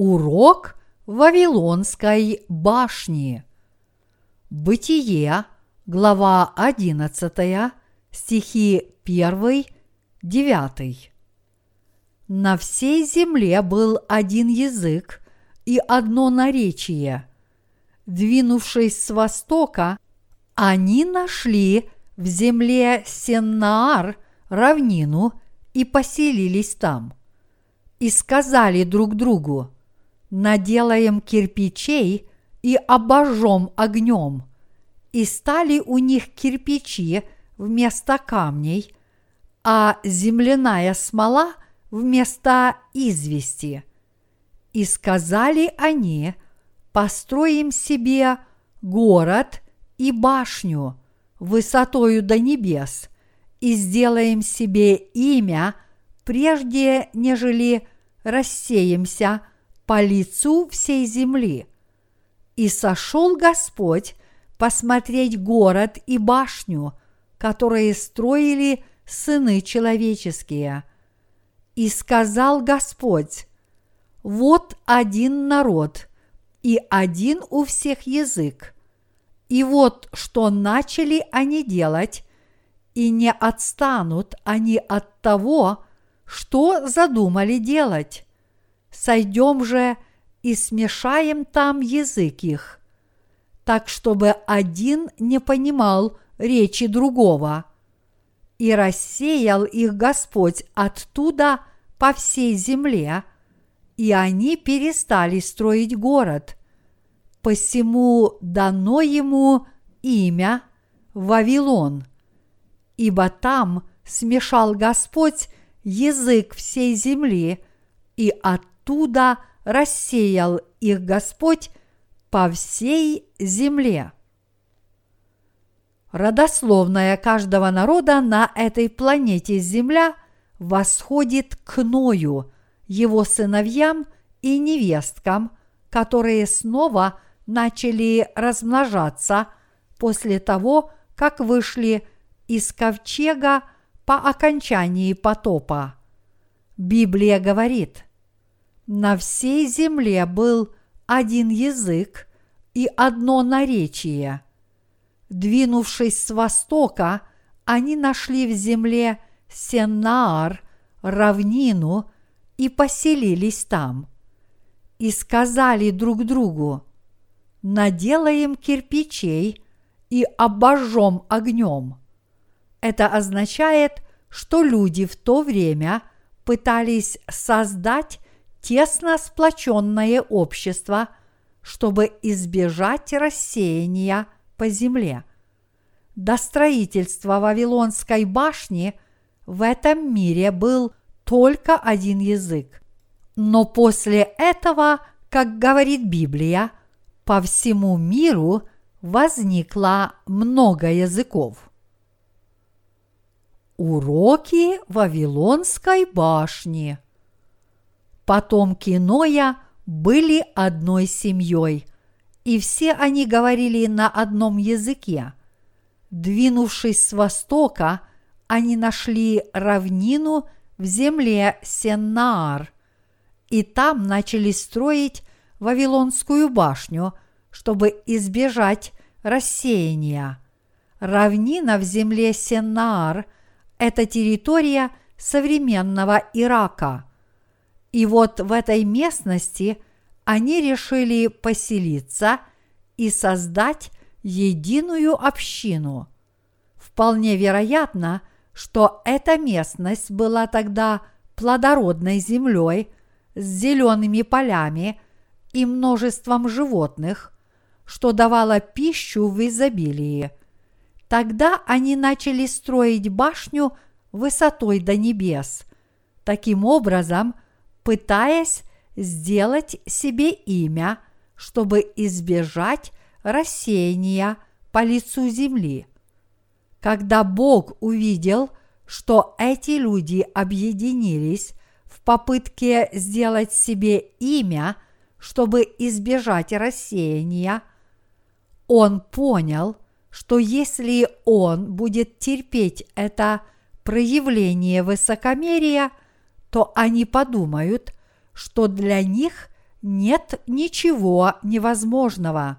Урок Вавилонской башни. Бытие, глава 11, стихи 1, 9. На всей земле был один язык и одно наречие. Двинувшись с востока, они нашли в земле Сеннаар равнину и поселились там. И сказали друг другу – наделаем кирпичей и обожжем огнем. И стали у них кирпичи вместо камней, а земляная смола вместо извести. И сказали они, построим себе город и башню высотою до небес и сделаем себе имя, прежде нежели рассеемся – по лицу всей земли. И сошел Господь посмотреть город и башню, которые строили сыны человеческие. И сказал Господь, вот один народ и один у всех язык. И вот что начали они делать, и не отстанут они от того, что задумали делать сойдем же и смешаем там язык их, так чтобы один не понимал речи другого. И рассеял их Господь оттуда по всей земле, и они перестали строить город. Посему дано ему имя Вавилон, ибо там смешал Господь язык всей земли, и от оттуда рассеял их Господь по всей земле. Родословная каждого народа на этой планете Земля восходит к Ною, его сыновьям и невесткам, которые снова начали размножаться после того, как вышли из ковчега по окончании потопа. Библия говорит – на всей земле был один язык и одно наречие. Двинувшись с востока, они нашли в земле Сеннаар, равнину, и поселились там. И сказали друг другу, наделаем кирпичей и обожжем огнем. Это означает, что люди в то время пытались создать тесно сплоченное общество, чтобы избежать рассеяния по земле. До строительства Вавилонской башни в этом мире был только один язык. Но после этого, как говорит Библия, по всему миру возникло много языков. Уроки Вавилонской башни – Потомки Ноя были одной семьей, и все они говорили на одном языке. Двинувшись с востока, они нашли равнину в земле Сеннаар, и там начали строить Вавилонскую башню, чтобы избежать рассеяния. Равнина в земле Сеннаар – это территория современного Ирака – и вот в этой местности они решили поселиться и создать единую общину. Вполне вероятно, что эта местность была тогда плодородной землей с зелеными полями и множеством животных, что давало пищу в изобилии. Тогда они начали строить башню высотой до небес. Таким образом – пытаясь сделать себе имя, чтобы избежать рассеяния по лицу земли. Когда Бог увидел, что эти люди объединились в попытке сделать себе имя, чтобы избежать рассеяния, он понял, что если он будет терпеть это проявление высокомерия – то они подумают, что для них нет ничего невозможного.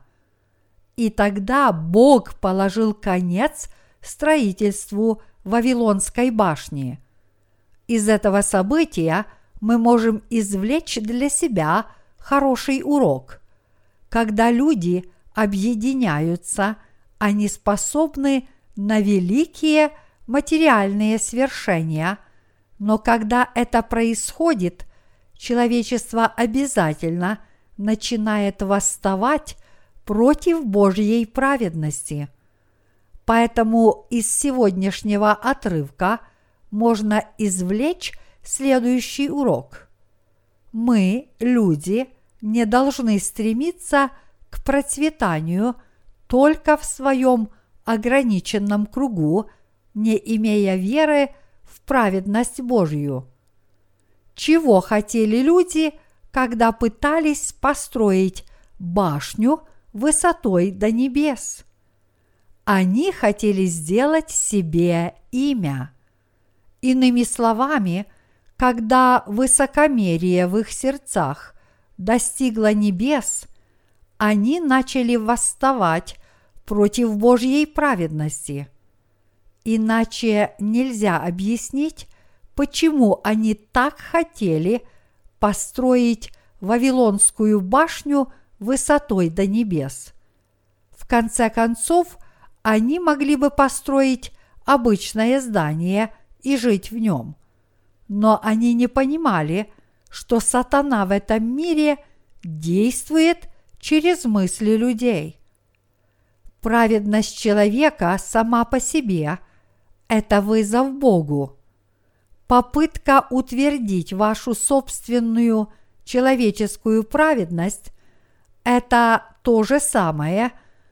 И тогда Бог положил конец строительству Вавилонской башни. Из этого события мы можем извлечь для себя хороший урок. Когда люди объединяются, они способны на великие материальные свершения, но когда это происходит, человечество обязательно начинает восставать против Божьей праведности. Поэтому из сегодняшнего отрывка можно извлечь следующий урок. Мы, люди, не должны стремиться к процветанию только в своем ограниченном кругу, не имея веры праведность Божью. Чего хотели люди, когда пытались построить башню высотой до небес? Они хотели сделать себе имя. Иными словами, когда высокомерие в их сердцах достигло небес, они начали восставать против Божьей праведности. Иначе нельзя объяснить, почему они так хотели построить Вавилонскую башню высотой до небес. В конце концов, они могли бы построить обычное здание и жить в нем. Но они не понимали, что сатана в этом мире действует через мысли людей. Праведность человека сама по себе – это вызов Богу. Попытка утвердить вашу собственную человеческую праведность – это то же самое,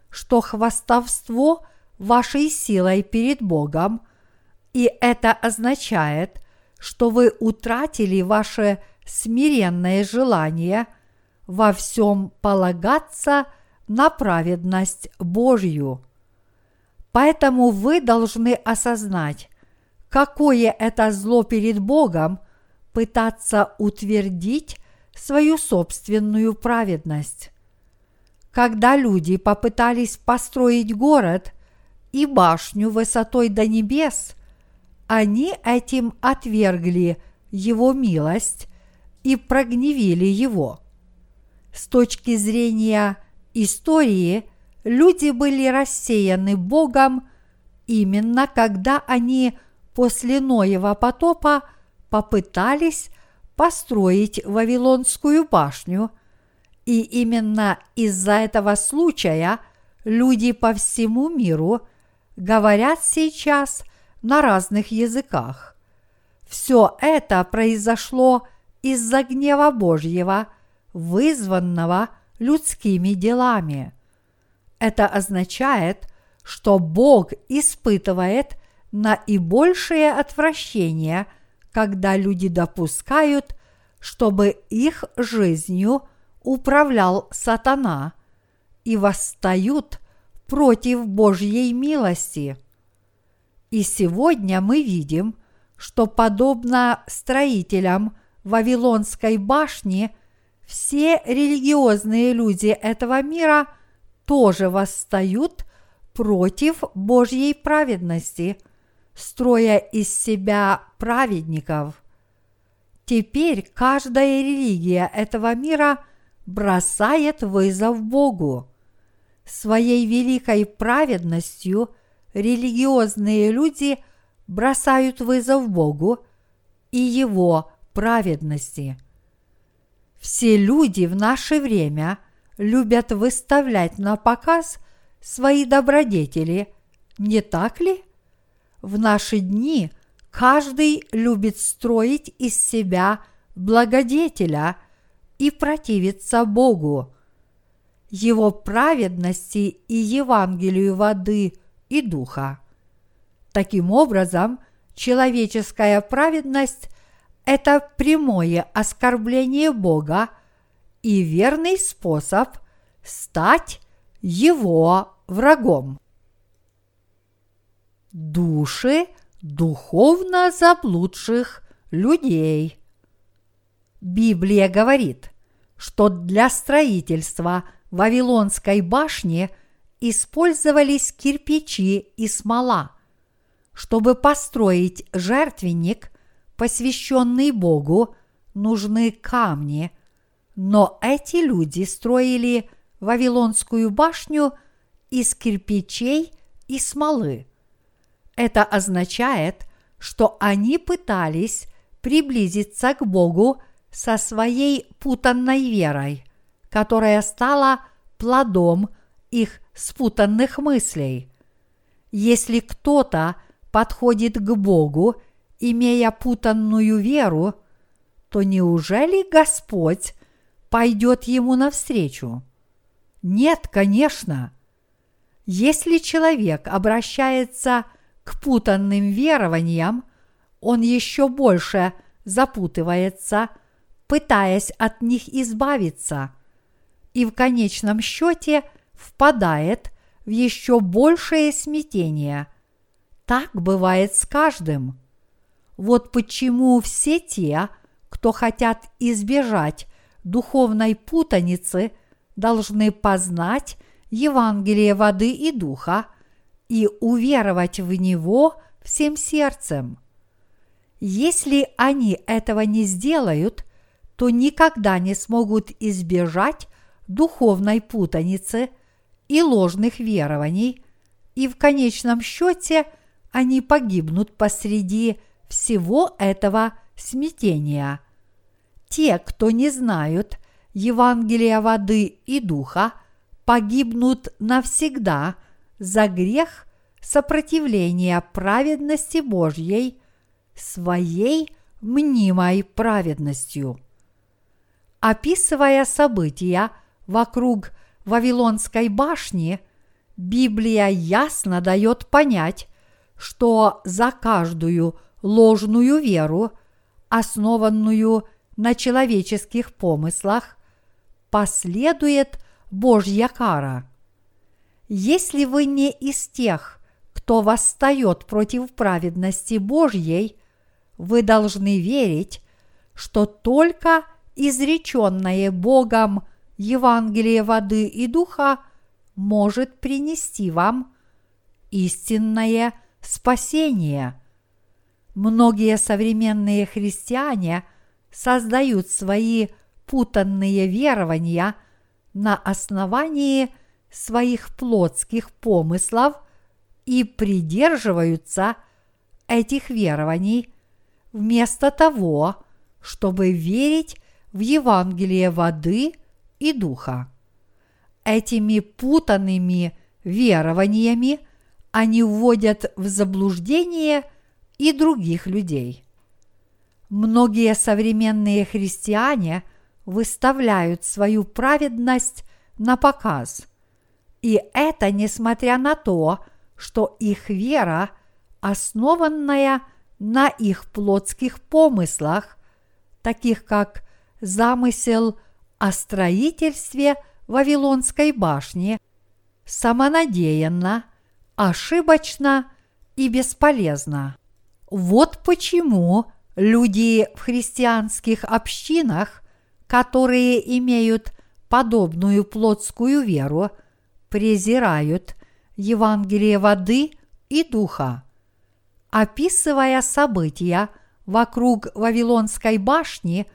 что хвастовство вашей силой перед Богом, и это означает, что вы утратили ваше смиренное желание во всем полагаться – на праведность Божью. Поэтому вы должны осознать, какое это зло перед Богом пытаться утвердить свою собственную праведность. Когда люди попытались построить город и башню высотой до небес, они этим отвергли его милость и прогневили его. С точки зрения истории люди были рассеяны Богом именно когда они после Ноева потопа попытались построить Вавилонскую башню, и именно из-за этого случая люди по всему миру говорят сейчас на разных языках. Все это произошло из-за гнева Божьего, вызванного людскими делами. Это означает, что Бог испытывает наибольшее отвращение, когда люди допускают, чтобы их жизнью управлял сатана и восстают против Божьей милости. И сегодня мы видим, что подобно строителям Вавилонской башни – все религиозные люди этого мира тоже восстают против Божьей праведности, строя из себя праведников. Теперь каждая религия этого мира бросает вызов Богу. Своей великой праведностью религиозные люди бросают вызов Богу и Его праведности – все люди в наше время любят выставлять на показ свои добродетели, не так ли? В наши дни каждый любит строить из себя благодетеля и противиться Богу. Его праведности и Евангелию воды и духа. Таким образом, человеческая праведность это прямое оскорбление Бога и верный способ стать его врагом. Души духовно заблудших людей. Библия говорит, что для строительства Вавилонской башни использовались кирпичи и смола. Чтобы построить жертвенник, посвященный Богу, нужны камни, но эти люди строили Вавилонскую башню из кирпичей и смолы. Это означает, что они пытались приблизиться к Богу со своей путанной верой, которая стала плодом их спутанных мыслей. Если кто-то подходит к Богу, имея путанную веру, то неужели Господь пойдет ему навстречу? Нет, конечно. Если человек обращается к путанным верованиям, он еще больше запутывается, пытаясь от них избавиться, и в конечном счете впадает в еще большее смятение. Так бывает с каждым. Вот почему все те, кто хотят избежать духовной путаницы, должны познать Евангелие воды и духа и уверовать в него всем сердцем. Если они этого не сделают, то никогда не смогут избежать духовной путаницы и ложных верований, и в конечном счете они погибнут посреди всего этого смятения. Те, кто не знают Евангелия воды и духа, погибнут навсегда за грех сопротивления праведности Божьей своей мнимой праведностью. Описывая события вокруг Вавилонской башни, Библия ясно дает понять, что за каждую ложную веру, основанную на человеческих помыслах, последует Божья кара. Если вы не из тех, кто восстает против праведности Божьей, вы должны верить, что только изреченное Богом Евангелие воды и духа может принести вам истинное спасение. Многие современные христиане создают свои путанные верования на основании своих плотских помыслов и придерживаются этих верований вместо того, чтобы верить в Евангелие воды и духа. Этими путанными верованиями они вводят в заблуждение и других людей. Многие современные христиане выставляют свою праведность на показ. И это несмотря на то, что их вера, основанная на их плотских помыслах, таких как замысел о строительстве Вавилонской башни, самонадеянно, ошибочно и бесполезно. Вот почему люди в христианских общинах, которые имеют подобную плотскую веру, презирают Евангелие воды и духа. Описывая события вокруг Вавилонской башни,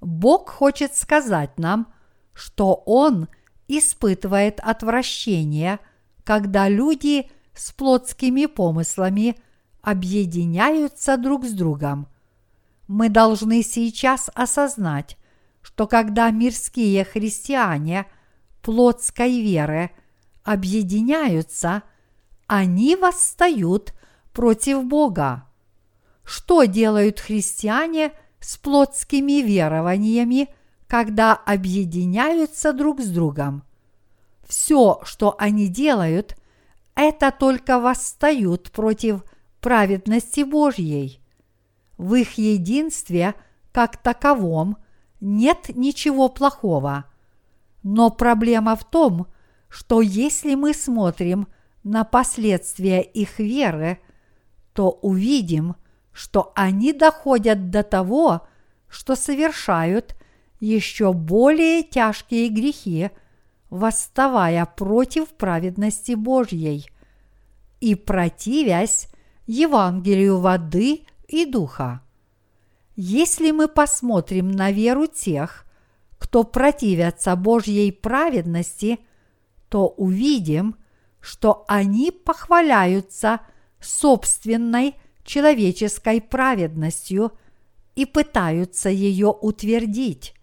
Бог хочет сказать нам, что Он испытывает отвращение, когда люди с плотскими помыслами объединяются друг с другом. Мы должны сейчас осознать, что когда мирские христиане плотской веры объединяются, они восстают против Бога. Что делают христиане с плотскими верованиями, когда объединяются друг с другом? Все, что они делают, это только восстают против праведности Божьей. В их единстве, как таковом, нет ничего плохого. Но проблема в том, что если мы смотрим на последствия их веры, то увидим, что они доходят до того, что совершают еще более тяжкие грехи, восставая против праведности Божьей и противясь Евангелию воды и духа. Если мы посмотрим на веру тех, кто противятся Божьей праведности, то увидим, что они похваляются собственной человеческой праведностью и пытаются ее утвердить.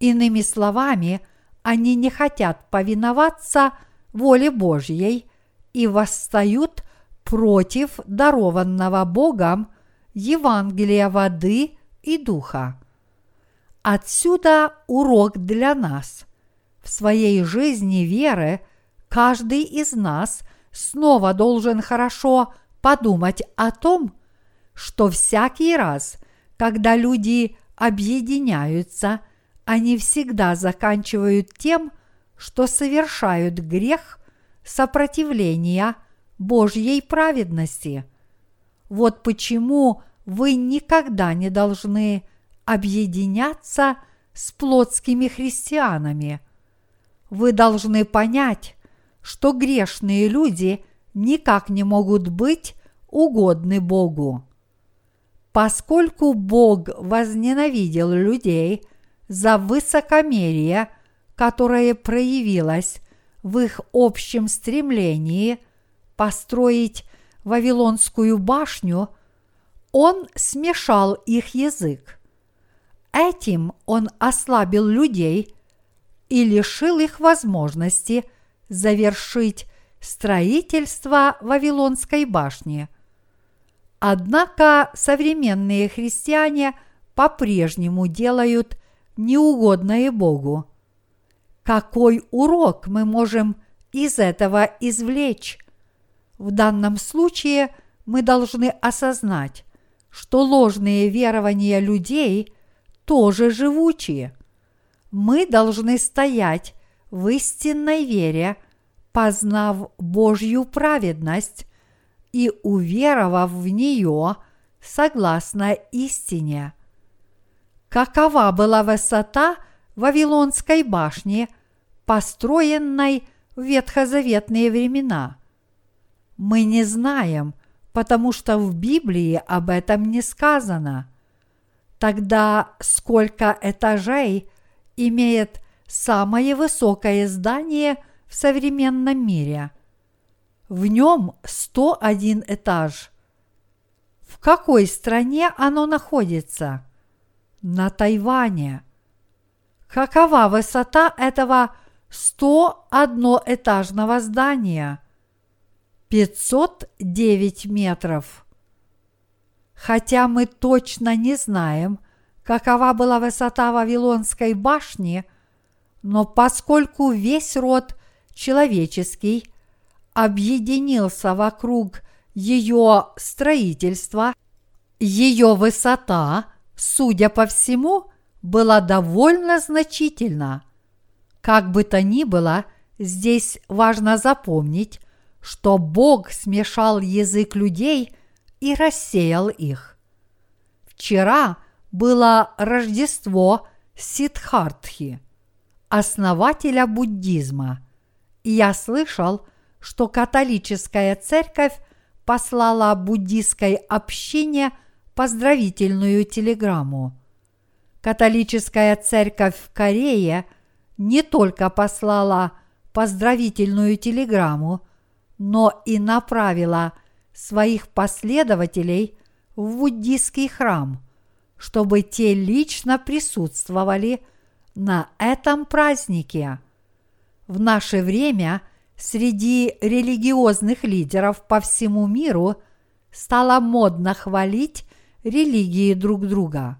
Иными словами, они не хотят повиноваться воле Божьей и восстают против дарованного Богом Евангелия воды и духа. Отсюда урок для нас. В своей жизни веры каждый из нас снова должен хорошо подумать о том, что всякий раз, когда люди объединяются, они всегда заканчивают тем, что совершают грех сопротивления Божьей праведности. Вот почему вы никогда не должны объединяться с плотскими христианами. Вы должны понять, что грешные люди никак не могут быть угодны Богу. Поскольку Бог возненавидел людей за высокомерие, которое проявилось в их общем стремлении построить Вавилонскую башню, Он смешал их язык. Этим он ослабил людей и лишил их возможности завершить строительство Вавилонской башни. Однако современные христиане по-прежнему делают неугодное Богу. Какой урок мы можем из этого извлечь? В данном случае мы должны осознать, что ложные верования людей тоже живучие. Мы должны стоять в истинной вере, познав Божью праведность и уверовав в нее согласно истине. Какова была высота Вавилонской башни, построенной в ветхозаветные времена? Мы не знаем, потому что в Библии об этом не сказано – Тогда сколько этажей имеет самое высокое здание в современном мире? В нем 101 этаж. В какой стране оно находится? На Тайване. Какова высота этого 101-этажного здания? 509 метров. Хотя мы точно не знаем, какова была высота Вавилонской башни, но поскольку весь род человеческий объединился вокруг ее строительства, ее высота, судя по всему, была довольно значительна. Как бы то ни было, здесь важно запомнить, что Бог смешал язык людей – и рассеял их. Вчера было Рождество Сидхартхи, основателя буддизма, и я слышал, что католическая церковь послала буддийской общине поздравительную телеграмму. Католическая церковь в Корее не только послала поздравительную телеграмму, но и направила – своих последователей в буддийский храм, чтобы те лично присутствовали на этом празднике. В наше время среди религиозных лидеров по всему миру стало модно хвалить религии друг друга.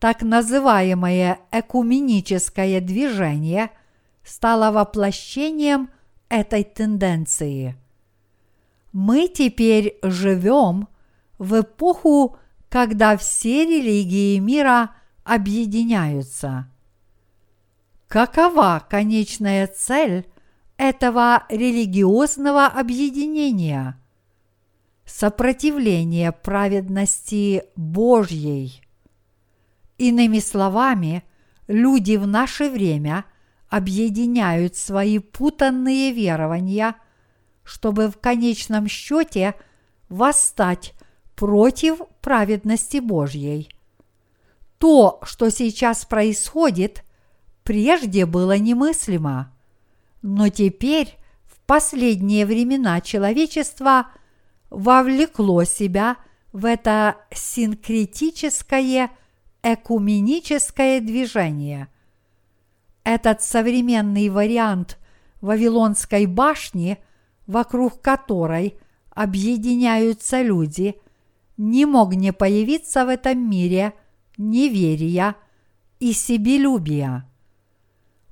Так называемое экуменическое движение стало воплощением этой тенденции – мы теперь живем в эпоху, когда все религии мира объединяются. Какова конечная цель этого религиозного объединения? Сопротивление праведности Божьей. Иными словами, люди в наше время объединяют свои путанные верования, чтобы в конечном счете восстать против праведности Божьей. То, что сейчас происходит, прежде было немыслимо, но теперь в последние времена человечество вовлекло себя в это синкретическое экуменическое движение. Этот современный вариант Вавилонской башни, вокруг которой объединяются люди, не мог не появиться в этом мире неверия и себелюбия.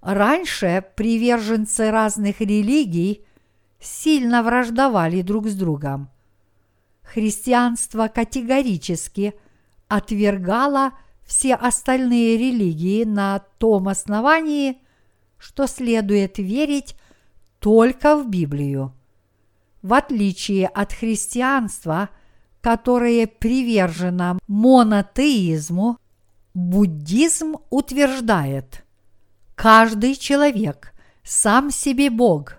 Раньше приверженцы разных религий сильно враждовали друг с другом. Христианство категорически отвергало все остальные религии на том основании, что следует верить только в Библию. В отличие от христианства, которое привержено монотеизму, буддизм утверждает, каждый человек сам себе Бог,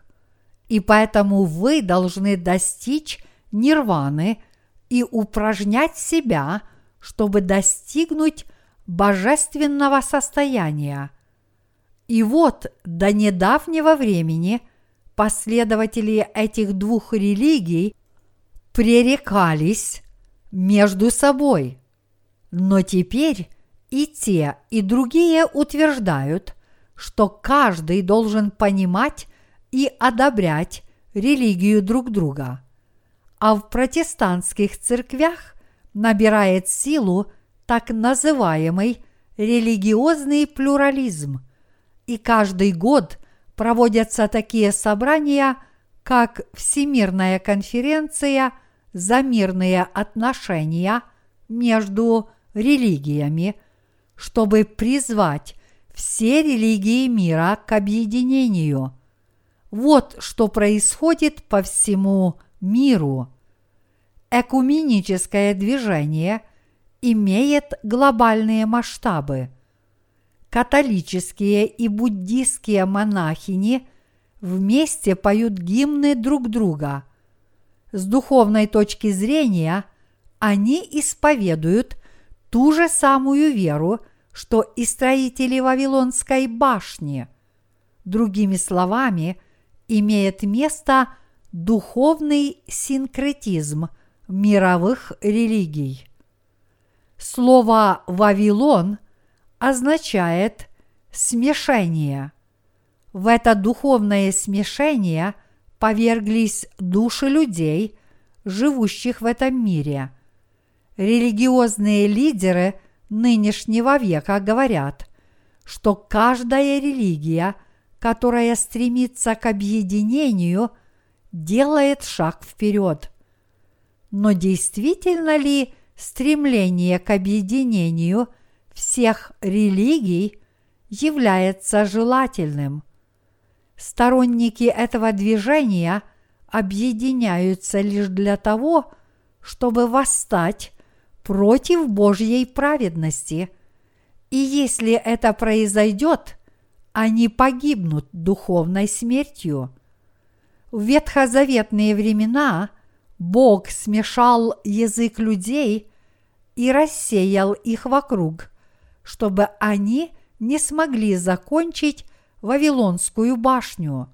и поэтому вы должны достичь нирваны и упражнять себя, чтобы достигнуть божественного состояния. И вот до недавнего времени последователи этих двух религий пререкались между собой. Но теперь и те, и другие утверждают, что каждый должен понимать и одобрять религию друг друга. А в протестантских церквях набирает силу так называемый религиозный плюрализм, и каждый год проводятся такие собрания, как Всемирная конференция за мирные отношения между религиями, чтобы призвать все религии мира к объединению. Вот что происходит по всему миру. Экуменическое движение – имеет глобальные масштабы. Католические и буддистские монахини вместе поют гимны друг друга. С духовной точки зрения они исповедуют ту же самую веру, что и строители Вавилонской башни. Другими словами, имеет место духовный синкретизм мировых религий. Слово «Вавилон» означает смешение. В это духовное смешение поверглись души людей, живущих в этом мире. Религиозные лидеры нынешнего века говорят, что каждая религия, которая стремится к объединению, делает шаг вперед. Но действительно ли стремление к объединению всех религий является желательным. Сторонники этого движения объединяются лишь для того, чтобы восстать против Божьей праведности. И если это произойдет, они погибнут духовной смертью. В ветхозаветные времена – Бог смешал язык людей и рассеял их вокруг, чтобы они не смогли закончить Вавилонскую башню.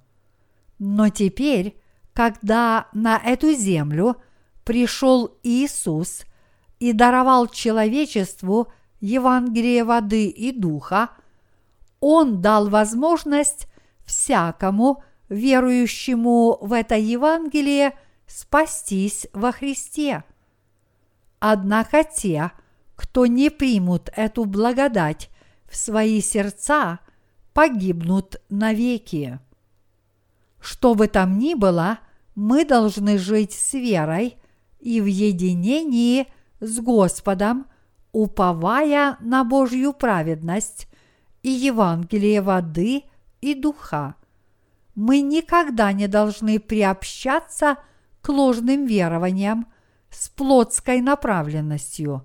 Но теперь, когда на эту землю пришел Иисус и даровал человечеству Евангелие воды и духа, Он дал возможность всякому верующему в это Евангелие – спастись во Христе. Однако те, кто не примут эту благодать в свои сердца, погибнут навеки. Что бы там ни было, мы должны жить с верой и в единении с Господом, уповая на Божью праведность и Евангелие воды и духа. Мы никогда не должны приобщаться к ложным верованиям с плотской направленностью.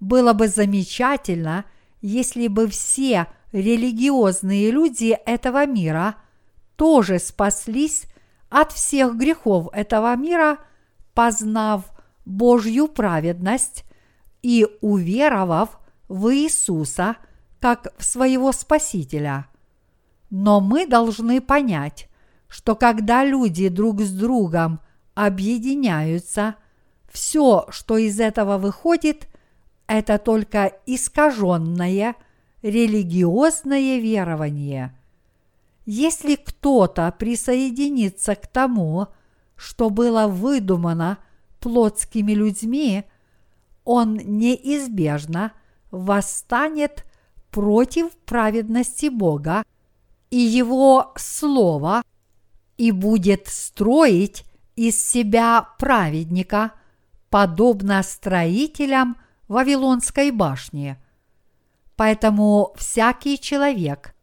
Было бы замечательно, если бы все религиозные люди этого мира тоже спаслись от всех грехов этого мира, познав Божью праведность и уверовав в Иисуса как в своего Спасителя. Но мы должны понять, что когда люди друг с другом объединяются, все, что из этого выходит, это только искаженное религиозное верование. Если кто-то присоединится к тому, что было выдумано плотскими людьми, он неизбежно восстанет против праведности Бога и Его Слова и будет строить из себя праведника, подобно строителям Вавилонской башни. Поэтому всякий человек,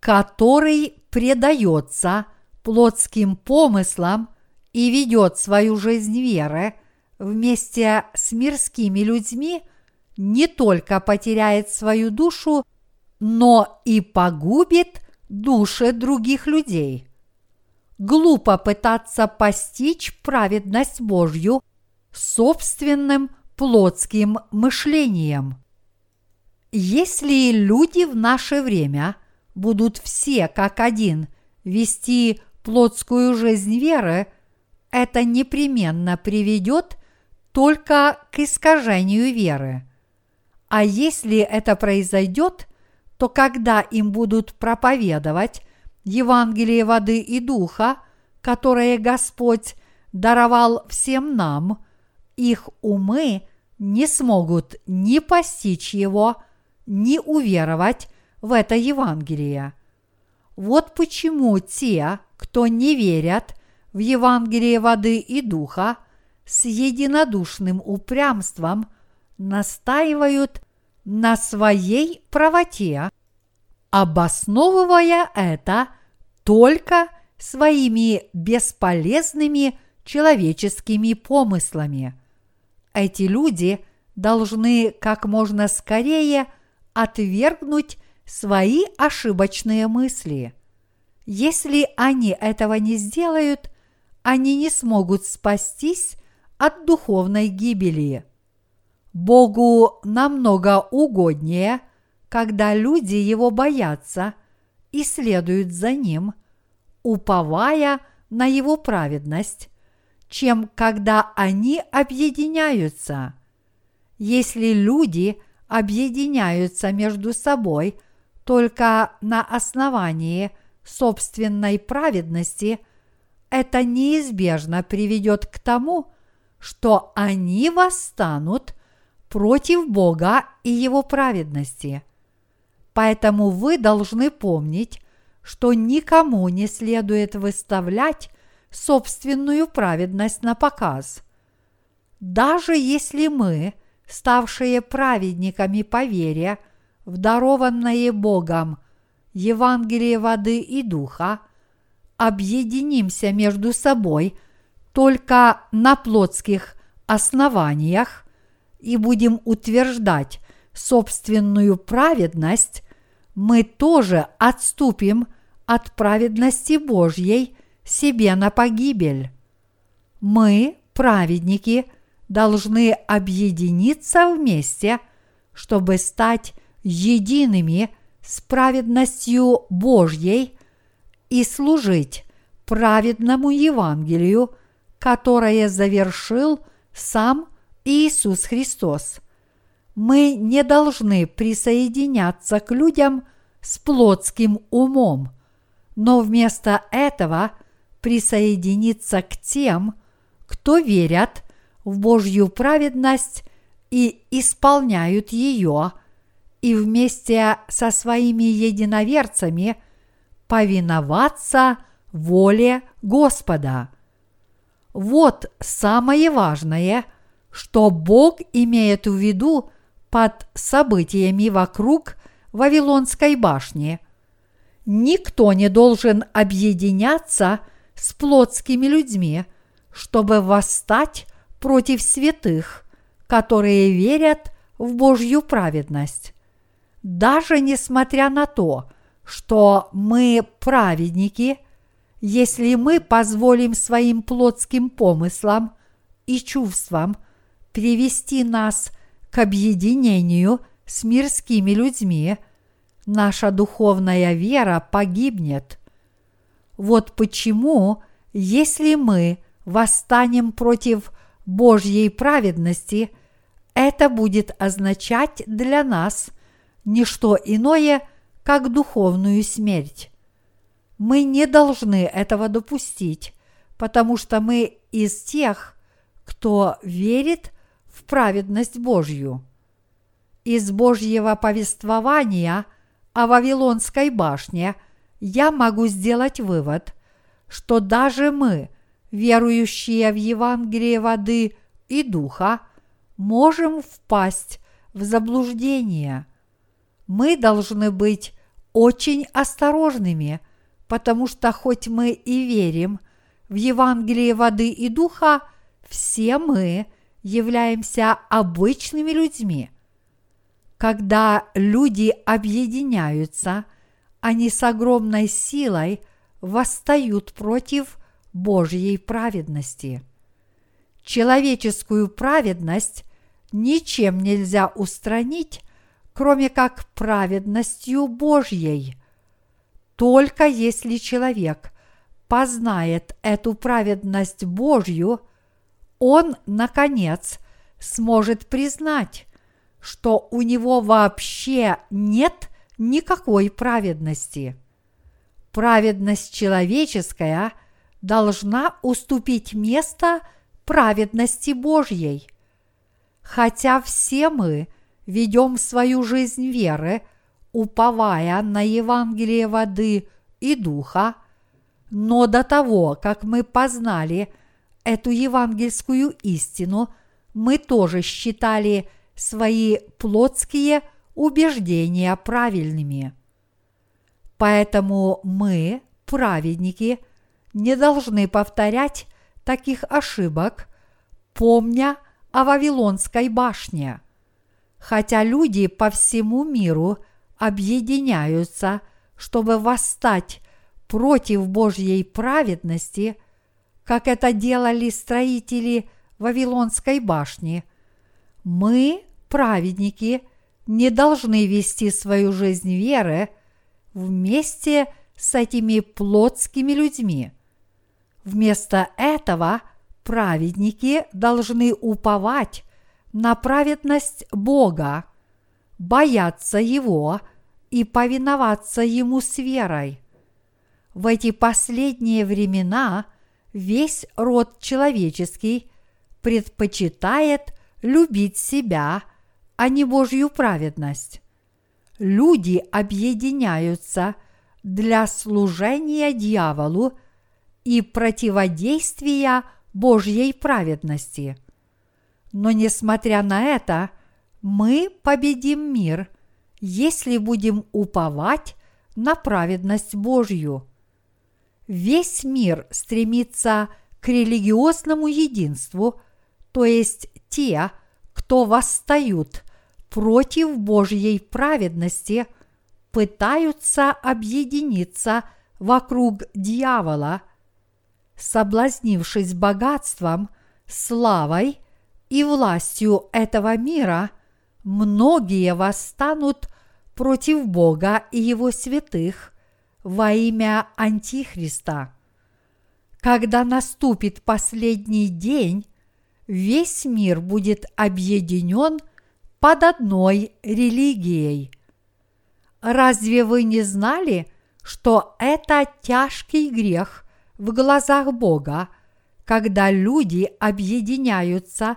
который предается плотским помыслам и ведет свою жизнь веры вместе с мирскими людьми, не только потеряет свою душу, но и погубит души других людей. Глупо пытаться постичь праведность Божью собственным плотским мышлением. Если люди в наше время будут все как один вести плотскую жизнь веры, это непременно приведет только к искажению веры. А если это произойдет, то когда им будут проповедовать Евангелие воды и духа, которое Господь даровал всем нам, их умы не смогут ни постичь его, ни уверовать в это Евангелие. Вот почему те, кто не верят в Евангелие воды и духа, с единодушным упрямством настаивают на своей правоте, обосновывая это только своими бесполезными человеческими помыслами. Эти люди должны как можно скорее отвергнуть свои ошибочные мысли. Если они этого не сделают, они не смогут спастись от духовной гибели. Богу намного угоднее, когда люди его боятся и следуют за ним, уповая на его праведность, чем когда они объединяются. Если люди объединяются между собой только на основании собственной праведности, это неизбежно приведет к тому, что они восстанут против Бога и Его праведности. Поэтому вы должны помнить, что никому не следует выставлять собственную праведность на показ. Даже если мы, ставшие праведниками по вере, в дарованное Богом Евангелие воды и духа, объединимся между собой только на плотских основаниях и будем утверждать собственную праведность, мы тоже отступим от праведности Божьей – себе на погибель. Мы, праведники, должны объединиться вместе, чтобы стать едиными с праведностью Божьей и служить праведному Евангелию, которое завершил сам Иисус Христос. Мы не должны присоединяться к людям с плотским умом, но вместо этого – присоединиться к тем, кто верят в Божью праведность и исполняют ее, и вместе со своими единоверцами повиноваться воле Господа. Вот самое важное, что Бог имеет в виду под событиями вокруг Вавилонской башни. Никто не должен объединяться – с плотскими людьми, чтобы восстать против святых, которые верят в Божью праведность. даже несмотря на то, что мы праведники, если мы позволим своим плотским помыслам и чувствам привести нас к объединению с мирскими людьми, наша духовная вера погибнет. Вот почему, если мы восстанем против Божьей праведности, это будет означать для нас не что иное, как духовную смерть. Мы не должны этого допустить, потому что мы из тех, кто верит праведность Божью. Из Божьего повествования о Вавилонской башне я могу сделать вывод, что даже мы, верующие в Евангелие воды и духа, можем впасть в заблуждение. Мы должны быть очень осторожными, потому что хоть мы и верим в Евангелие воды и духа, все мы являемся обычными людьми. Когда люди объединяются, они с огромной силой восстают против Божьей праведности. Человеческую праведность ничем нельзя устранить, кроме как праведностью Божьей. Только если человек познает эту праведность Божью – он, наконец, сможет признать, что у него вообще нет никакой праведности. Праведность человеческая должна уступить место праведности Божьей. Хотя все мы ведем свою жизнь веры, уповая на Евангелие воды и духа, но до того, как мы познали – эту евангельскую истину мы тоже считали свои плотские убеждения правильными. Поэтому мы, праведники, не должны повторять таких ошибок, помня о Вавилонской башне. Хотя люди по всему миру объединяются, чтобы восстать против Божьей праведности – как это делали строители Вавилонской башни, мы, праведники, не должны вести свою жизнь веры вместе с этими плотскими людьми. Вместо этого праведники должны уповать на праведность Бога, бояться Его и повиноваться Ему с верой. В эти последние времена – весь род человеческий предпочитает любить себя, а не Божью праведность. Люди объединяются для служения дьяволу и противодействия Божьей праведности. Но несмотря на это, мы победим мир, если будем уповать на праведность Божью – весь мир стремится к религиозному единству, то есть те, кто восстают против Божьей праведности, пытаются объединиться вокруг дьявола, соблазнившись богатством, славой и властью этого мира, многие восстанут против Бога и Его святых, во имя Антихриста. Когда наступит последний день, весь мир будет объединен под одной религией. Разве вы не знали, что это тяжкий грех в глазах Бога, когда люди объединяются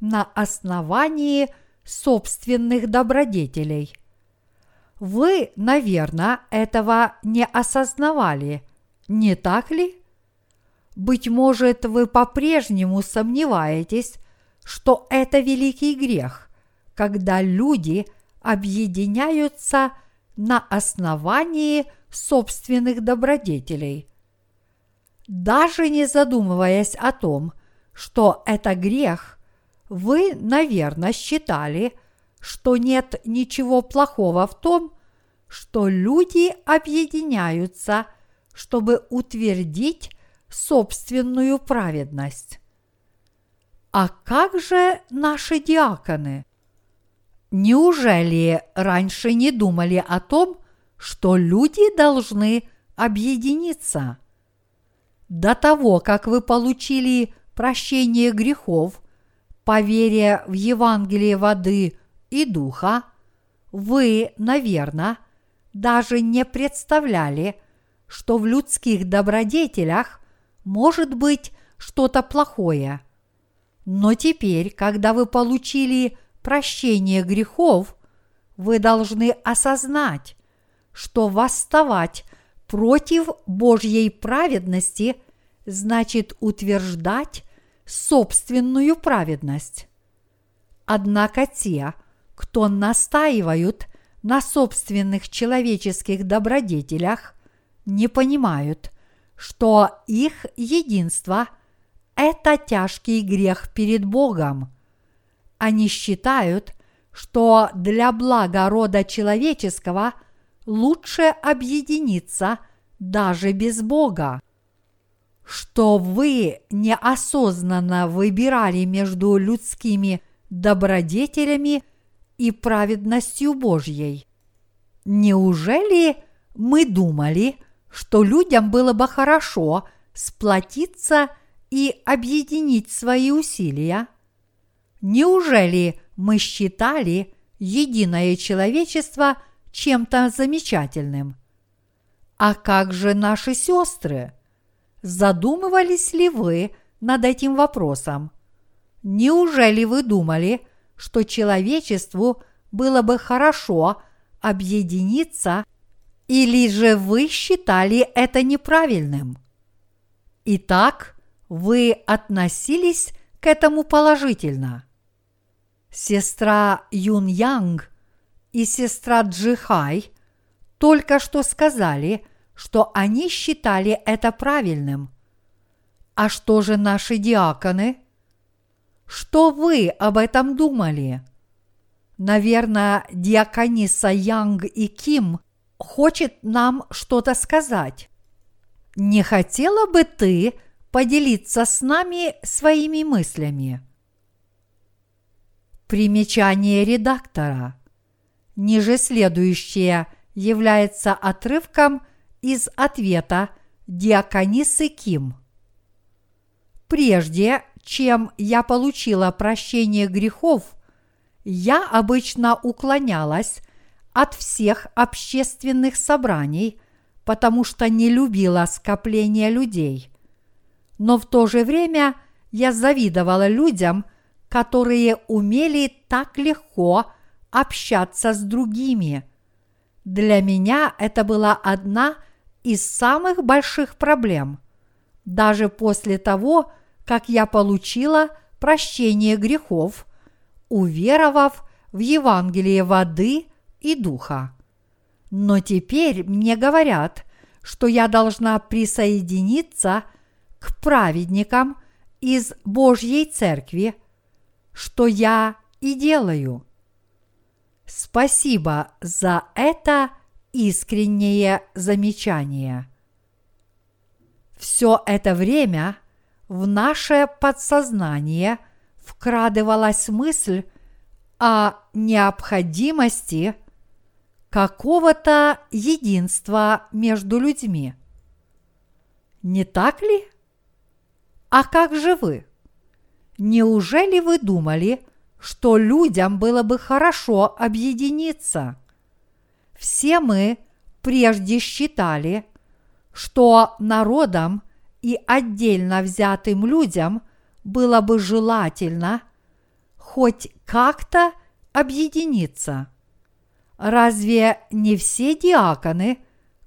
на основании собственных добродетелей – вы, наверное, этого не осознавали, не так ли? Быть может, вы по-прежнему сомневаетесь, что это великий грех, когда люди объединяются на основании собственных добродетелей. Даже не задумываясь о том, что это грех, вы, наверное, считали, что нет ничего плохого в том, что люди объединяются, чтобы утвердить собственную праведность. А как же наши диаконы? Неужели раньше не думали о том, что люди должны объединиться? До того, как вы получили прощение грехов по в Евангелие воды и духа, вы, наверное, даже не представляли, что в людских добродетелях может быть что-то плохое. Но теперь, когда вы получили прощение грехов, вы должны осознать, что восставать против Божьей праведности значит утверждать собственную праведность. Однако те, кто настаивают на собственных человеческих добродетелях, не понимают, что их единство – это тяжкий грех перед Богом. Они считают, что для блага рода человеческого лучше объединиться даже без Бога. Что вы неосознанно выбирали между людскими добродетелями и праведностью Божьей. Неужели мы думали, что людям было бы хорошо сплотиться и объединить свои усилия? Неужели мы считали единое человечество чем-то замечательным? А как же наши сестры? Задумывались ли вы над этим вопросом? Неужели вы думали, что человечеству было бы хорошо объединиться, или же вы считали это неправильным? Итак, вы относились к этому положительно. Сестра Юн Янг и сестра Джихай только что сказали, что они считали это правильным. А что же наши диаконы? Что вы об этом думали? Наверное, диакониса Янг и Ким хочет нам что-то сказать. Не хотела бы ты поделиться с нами своими мыслями? Примечание редактора. Ниже следующее является отрывком из ответа Диаконисы Ким. Прежде чем я получила прощение грехов, я обычно уклонялась от всех общественных собраний, потому что не любила скопление людей. Но в то же время я завидовала людям – которые умели так легко общаться с другими. Для меня это была одна из самых больших проблем. Даже после того, как я получила прощение грехов, уверовав в Евангелие воды и духа. Но теперь мне говорят, что я должна присоединиться к праведникам из Божьей Церкви – что я и делаю. Спасибо за это искреннее замечание. Все это время в наше подсознание вкрадывалась мысль о необходимости какого-то единства между людьми. Не так ли? А как же вы? Неужели вы думали, что людям было бы хорошо объединиться? Все мы прежде считали, что народам и отдельно взятым людям было бы желательно хоть как-то объединиться. Разве не все диаконы,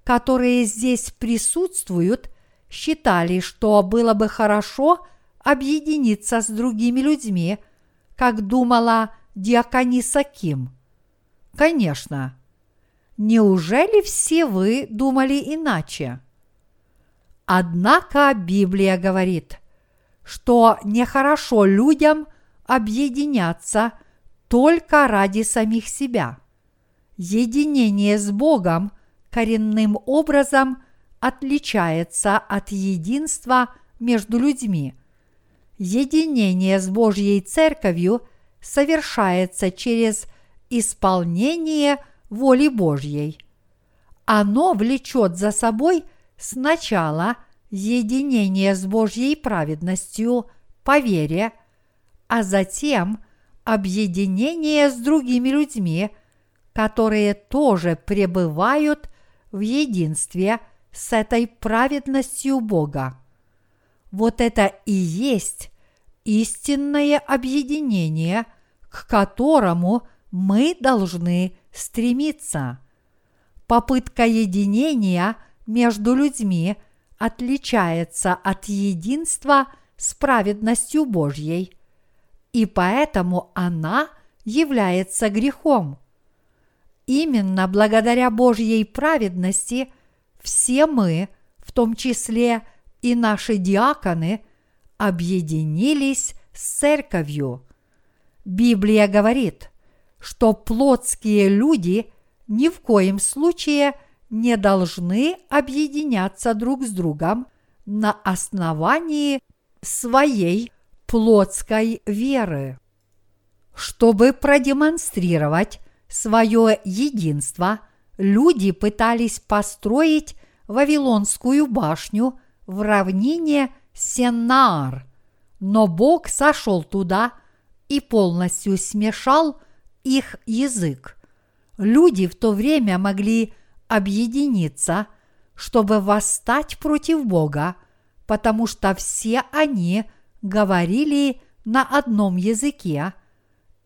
которые здесь присутствуют, считали, что было бы хорошо объединиться с другими людьми, как думала диакониса Ким? Конечно. Неужели все вы думали иначе? Однако Библия говорит, что нехорошо людям объединяться только ради самих себя. Единение с Богом коренным образом отличается от единства между людьми. Единение с Божьей Церковью совершается через исполнение воли Божьей. Оно влечет за собой сначала единение с Божьей праведностью по вере, а затем объединение с другими людьми, которые тоже пребывают в единстве с этой праведностью Бога. Вот это и есть истинное объединение, к которому мы должны стремиться. Попытка единения между людьми отличается от единства с праведностью Божьей, и поэтому она является грехом. Именно благодаря Божьей праведности все мы, в том числе и наши диаконы, объединились с церковью. Библия говорит, что плотские люди ни в коем случае не должны объединяться друг с другом на основании своей плотской веры. Чтобы продемонстрировать свое единство, люди пытались построить Вавилонскую башню в равнине Сеннаар, но Бог сошел туда и полностью смешал их язык. Люди в то время могли объединиться, чтобы восстать против Бога, потому что все они говорили на одном языке,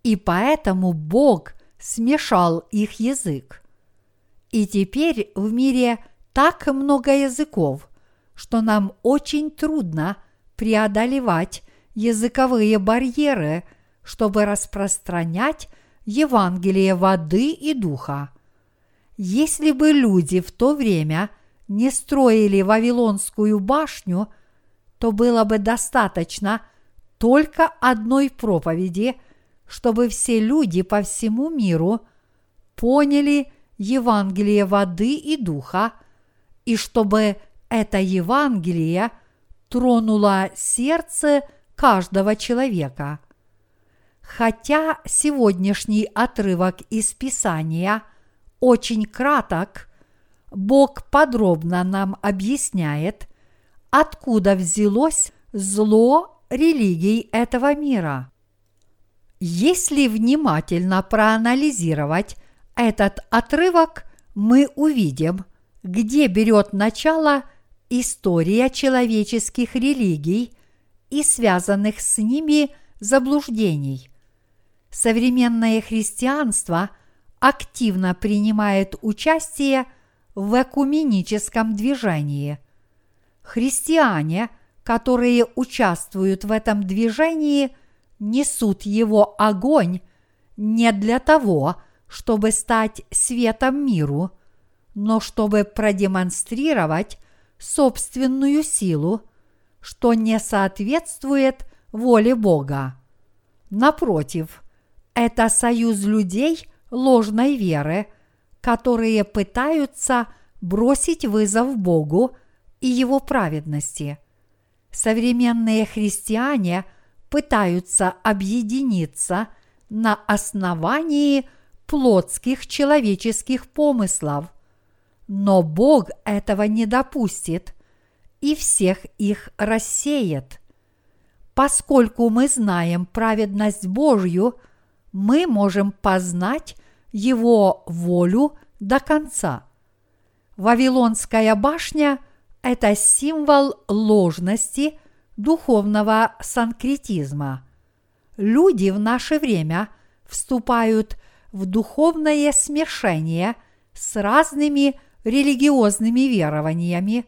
и поэтому Бог смешал их язык. И теперь в мире так много языков, что нам очень трудно преодолевать языковые барьеры, чтобы распространять Евангелие воды и духа. Если бы люди в то время не строили Вавилонскую башню, то было бы достаточно только одной проповеди, чтобы все люди по всему миру поняли Евангелие воды и духа, и чтобы это Евангелие тронуло сердце каждого человека. Хотя сегодняшний отрывок из Писания очень краток, Бог подробно нам объясняет, откуда взялось зло религий этого мира. Если внимательно проанализировать этот отрывок, мы увидим, где берет начало история человеческих религий и связанных с ними заблуждений – современное христианство активно принимает участие в экуменическом движении. Христиане, которые участвуют в этом движении, несут его огонь не для того, чтобы стать светом миру, но чтобы продемонстрировать собственную силу, что не соответствует воле Бога. Напротив, это союз людей ложной веры, которые пытаются бросить вызов Богу и Его праведности. Современные христиане пытаются объединиться на основании плотских человеческих помыслов, но Бог этого не допустит и всех их рассеет. Поскольку мы знаем праведность Божью – мы можем познать Его волю до конца. Вавилонская башня – это символ ложности духовного санкретизма. Люди в наше время вступают в духовное смешение с разными религиозными верованиями,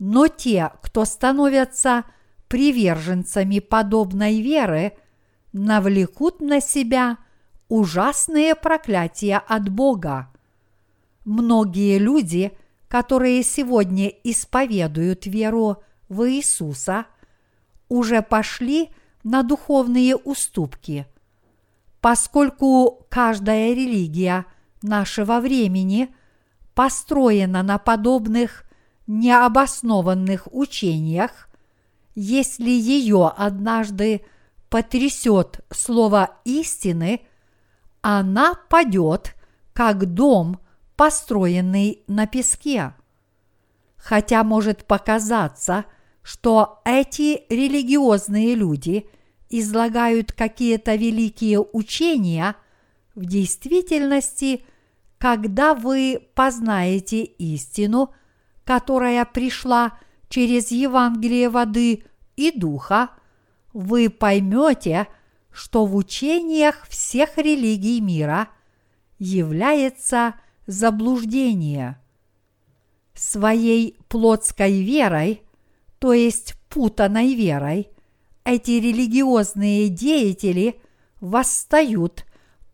но те, кто становятся приверженцами подобной веры – навлекут на себя ужасные проклятия от Бога. Многие люди, которые сегодня исповедуют веру в Иисуса, уже пошли на духовные уступки. Поскольку каждая религия нашего времени построена на подобных необоснованных учениях, если ее однажды потрясет слово истины, она падет, как дом, построенный на песке. Хотя может показаться, что эти религиозные люди излагают какие-то великие учения, в действительности, когда вы познаете истину, которая пришла через Евангелие воды и духа, вы поймете, что в учениях всех религий мира является заблуждение. Своей плотской верой, то есть путанной верой, эти религиозные деятели восстают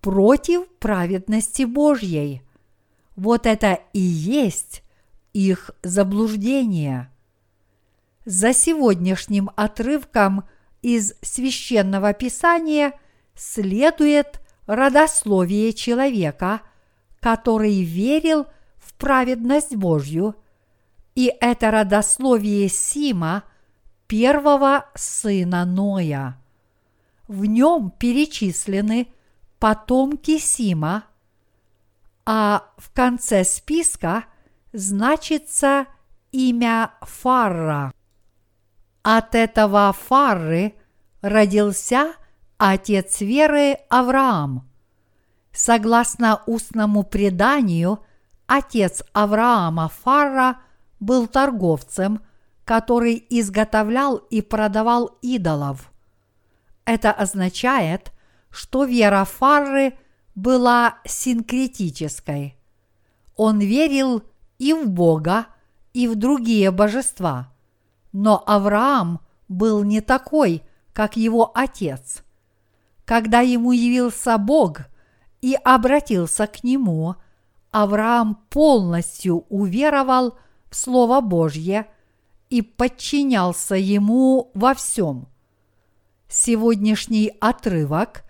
против праведности Божьей. Вот это и есть их заблуждение. За сегодняшним отрывком из священного писания следует родословие человека, который верил в праведность Божью, и это родословие Сима, первого сына Ноя. В нем перечислены потомки Сима, а в конце списка значится имя Фарра. От этого Фарры родился отец веры Авраам. Согласно устному преданию, отец Авраама Фарра был торговцем, который изготовлял и продавал идолов. Это означает, что вера Фарры была синкретической. Он верил и в Бога, и в другие божества – но Авраам был не такой, как его отец. Когда ему явился Бог и обратился к нему, Авраам полностью уверовал в Слово Божье и подчинялся ему во всем. Сегодняшний отрывок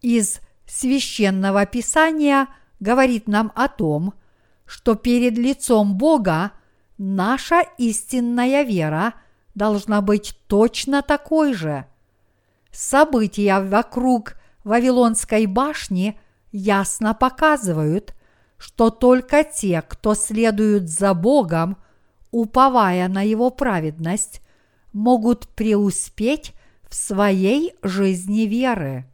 из священного писания говорит нам о том, что перед лицом Бога наша истинная вера должна быть точно такой же. События вокруг Вавилонской башни ясно показывают, что только те, кто следует за Богом, уповая на Его праведность, могут преуспеть в своей жизни веры.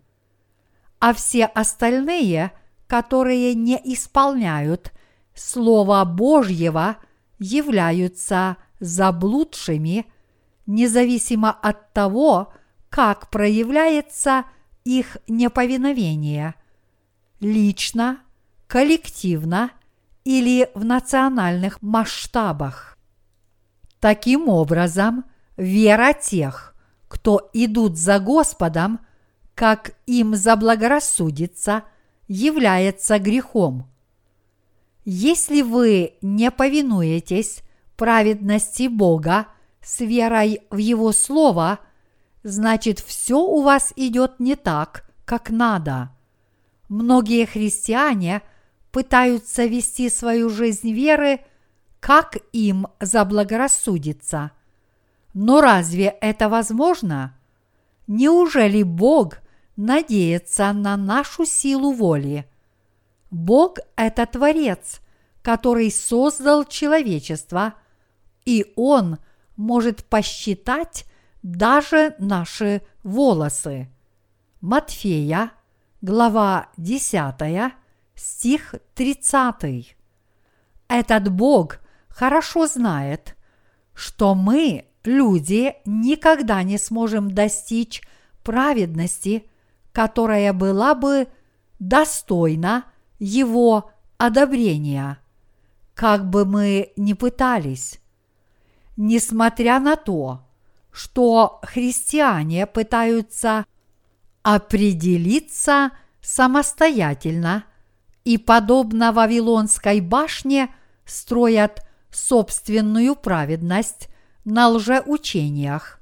А все остальные, которые не исполняют Слова Божьего, являются заблудшими – независимо от того, как проявляется их неповиновение – лично, коллективно или в национальных масштабах. Таким образом, вера тех, кто идут за Господом, как им заблагорассудится, является грехом. Если вы не повинуетесь праведности Бога – с верой в Его Слово, значит все у вас идет не так, как надо. Многие христиане пытаются вести свою жизнь веры, как им заблагорассудится. Но разве это возможно? Неужели Бог надеется на нашу силу воли? Бог – это Творец, который создал человечество, и Он – может посчитать даже наши волосы. Матфея, глава 10, стих 30. Этот Бог хорошо знает, что мы, люди, никогда не сможем достичь праведности, которая была бы достойна Его одобрения, как бы мы ни пытались несмотря на то, что христиане пытаются определиться самостоятельно и, подобно Вавилонской башне, строят собственную праведность на лжеучениях.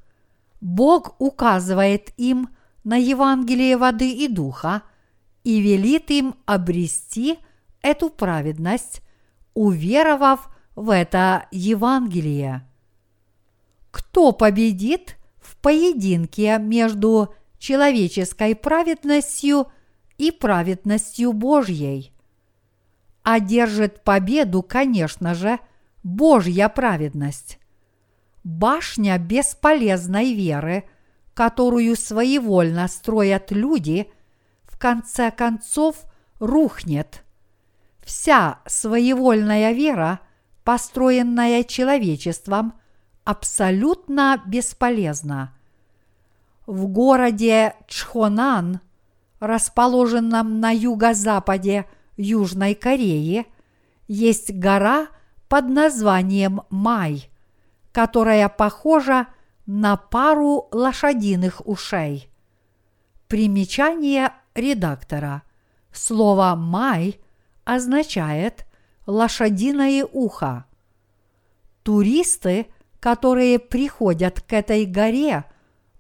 Бог указывает им на Евангелие воды и духа и велит им обрести эту праведность, уверовав в это Евангелие. Кто победит в поединке между человеческой праведностью и праведностью Божьей? Одержит победу, конечно же, Божья праведность. Башня бесполезной веры, которую своевольно строят люди, в конце концов рухнет. Вся своевольная вера, построенная человечеством, абсолютно бесполезна. В городе Чхонан, расположенном на юго-западе Южной Кореи, есть гора под названием Май, которая похожа на пару лошадиных ушей. Примечание редактора. Слово «май» означает «лошадиное ухо». Туристы, которые приходят к этой горе,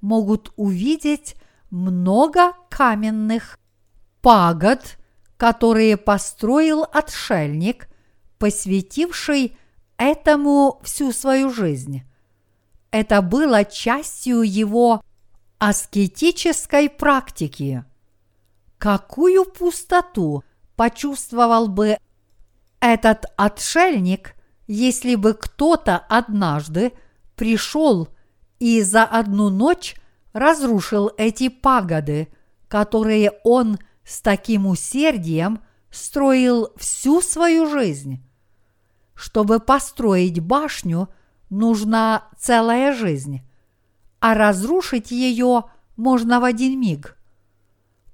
могут увидеть много каменных пагод, которые построил отшельник, посвятивший этому всю свою жизнь. Это было частью его аскетической практики. Какую пустоту почувствовал бы этот отшельник, если бы кто-то однажды пришел и за одну ночь разрушил эти пагоды, которые он с таким усердием строил всю свою жизнь. Чтобы построить башню, нужна целая жизнь, а разрушить ее можно в один миг.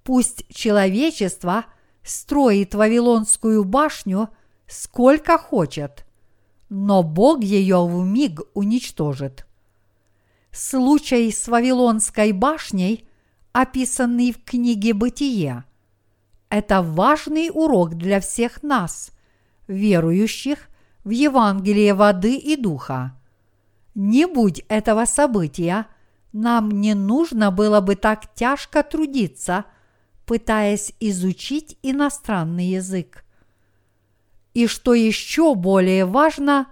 Пусть человечество строит Вавилонскую башню сколько хочет, но Бог ее в миг уничтожит. Случай с Вавилонской башней, описанный в книге «Бытие», это важный урок для всех нас, верующих в Евангелие воды и духа. Не будь этого события, нам не нужно было бы так тяжко трудиться, пытаясь изучить иностранный язык. И что еще более важно,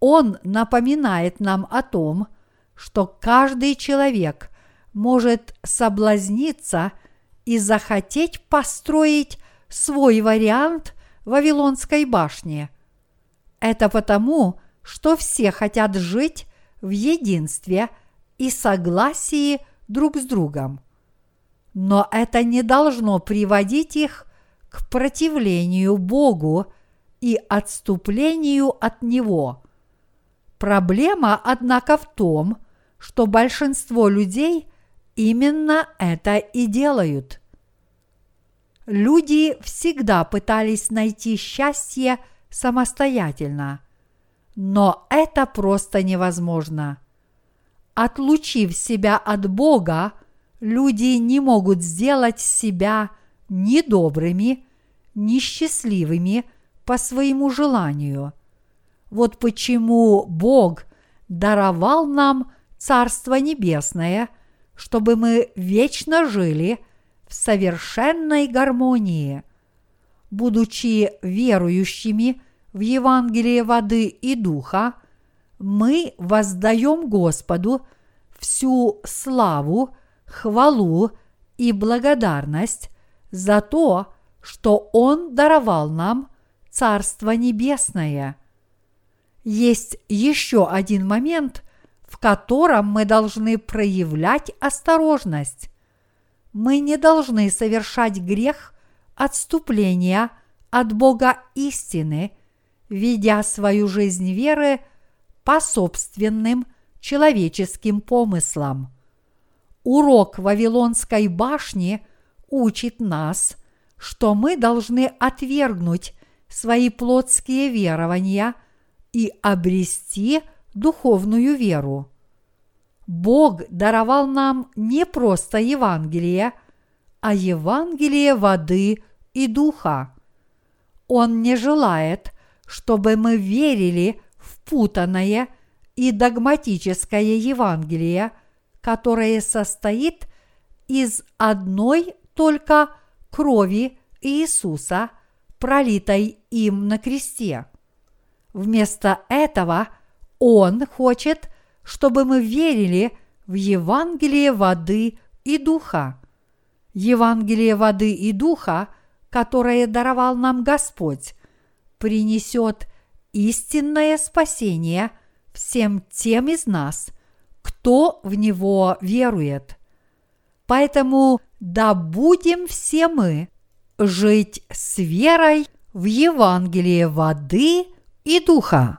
он напоминает нам о том, что каждый человек может соблазниться и захотеть построить свой вариант Вавилонской башни. Это потому, что все хотят жить в единстве и согласии друг с другом. Но это не должно приводить их к противлению Богу и отступлению от Него. Проблема, однако, в том, что большинство людей именно это и делают. Люди всегда пытались найти счастье самостоятельно, но это просто невозможно. Отлучив себя от Бога, люди не могут сделать себя ни добрыми, ни счастливыми по своему желанию. Вот почему Бог даровал нам Царство Небесное, чтобы мы вечно жили в совершенной гармонии. Будучи верующими в Евангелие воды и духа, мы воздаем Господу всю славу, хвалу и благодарность за то, что Он даровал нам Царство Небесное. Есть еще один момент – в котором мы должны проявлять осторожность. Мы не должны совершать грех отступления от Бога истины, ведя свою жизнь веры по собственным человеческим помыслам. Урок Вавилонской башни учит нас, что мы должны отвергнуть свои плотские верования и обрести духовную веру. Бог даровал нам не просто Евангелие, а Евангелие воды и духа. Он не желает, чтобы мы верили в путанное и догматическое Евангелие, которое состоит из одной только крови Иисуса, пролитой им на кресте. Вместо этого Он хочет, чтобы мы верили в Евангелие воды и духа. Евангелие воды и духа, которое даровал нам Господь, принесет истинное спасение всем тем из нас, кто в него верует. Поэтому да будем все мы жить с верой в Евангелие воды и духа.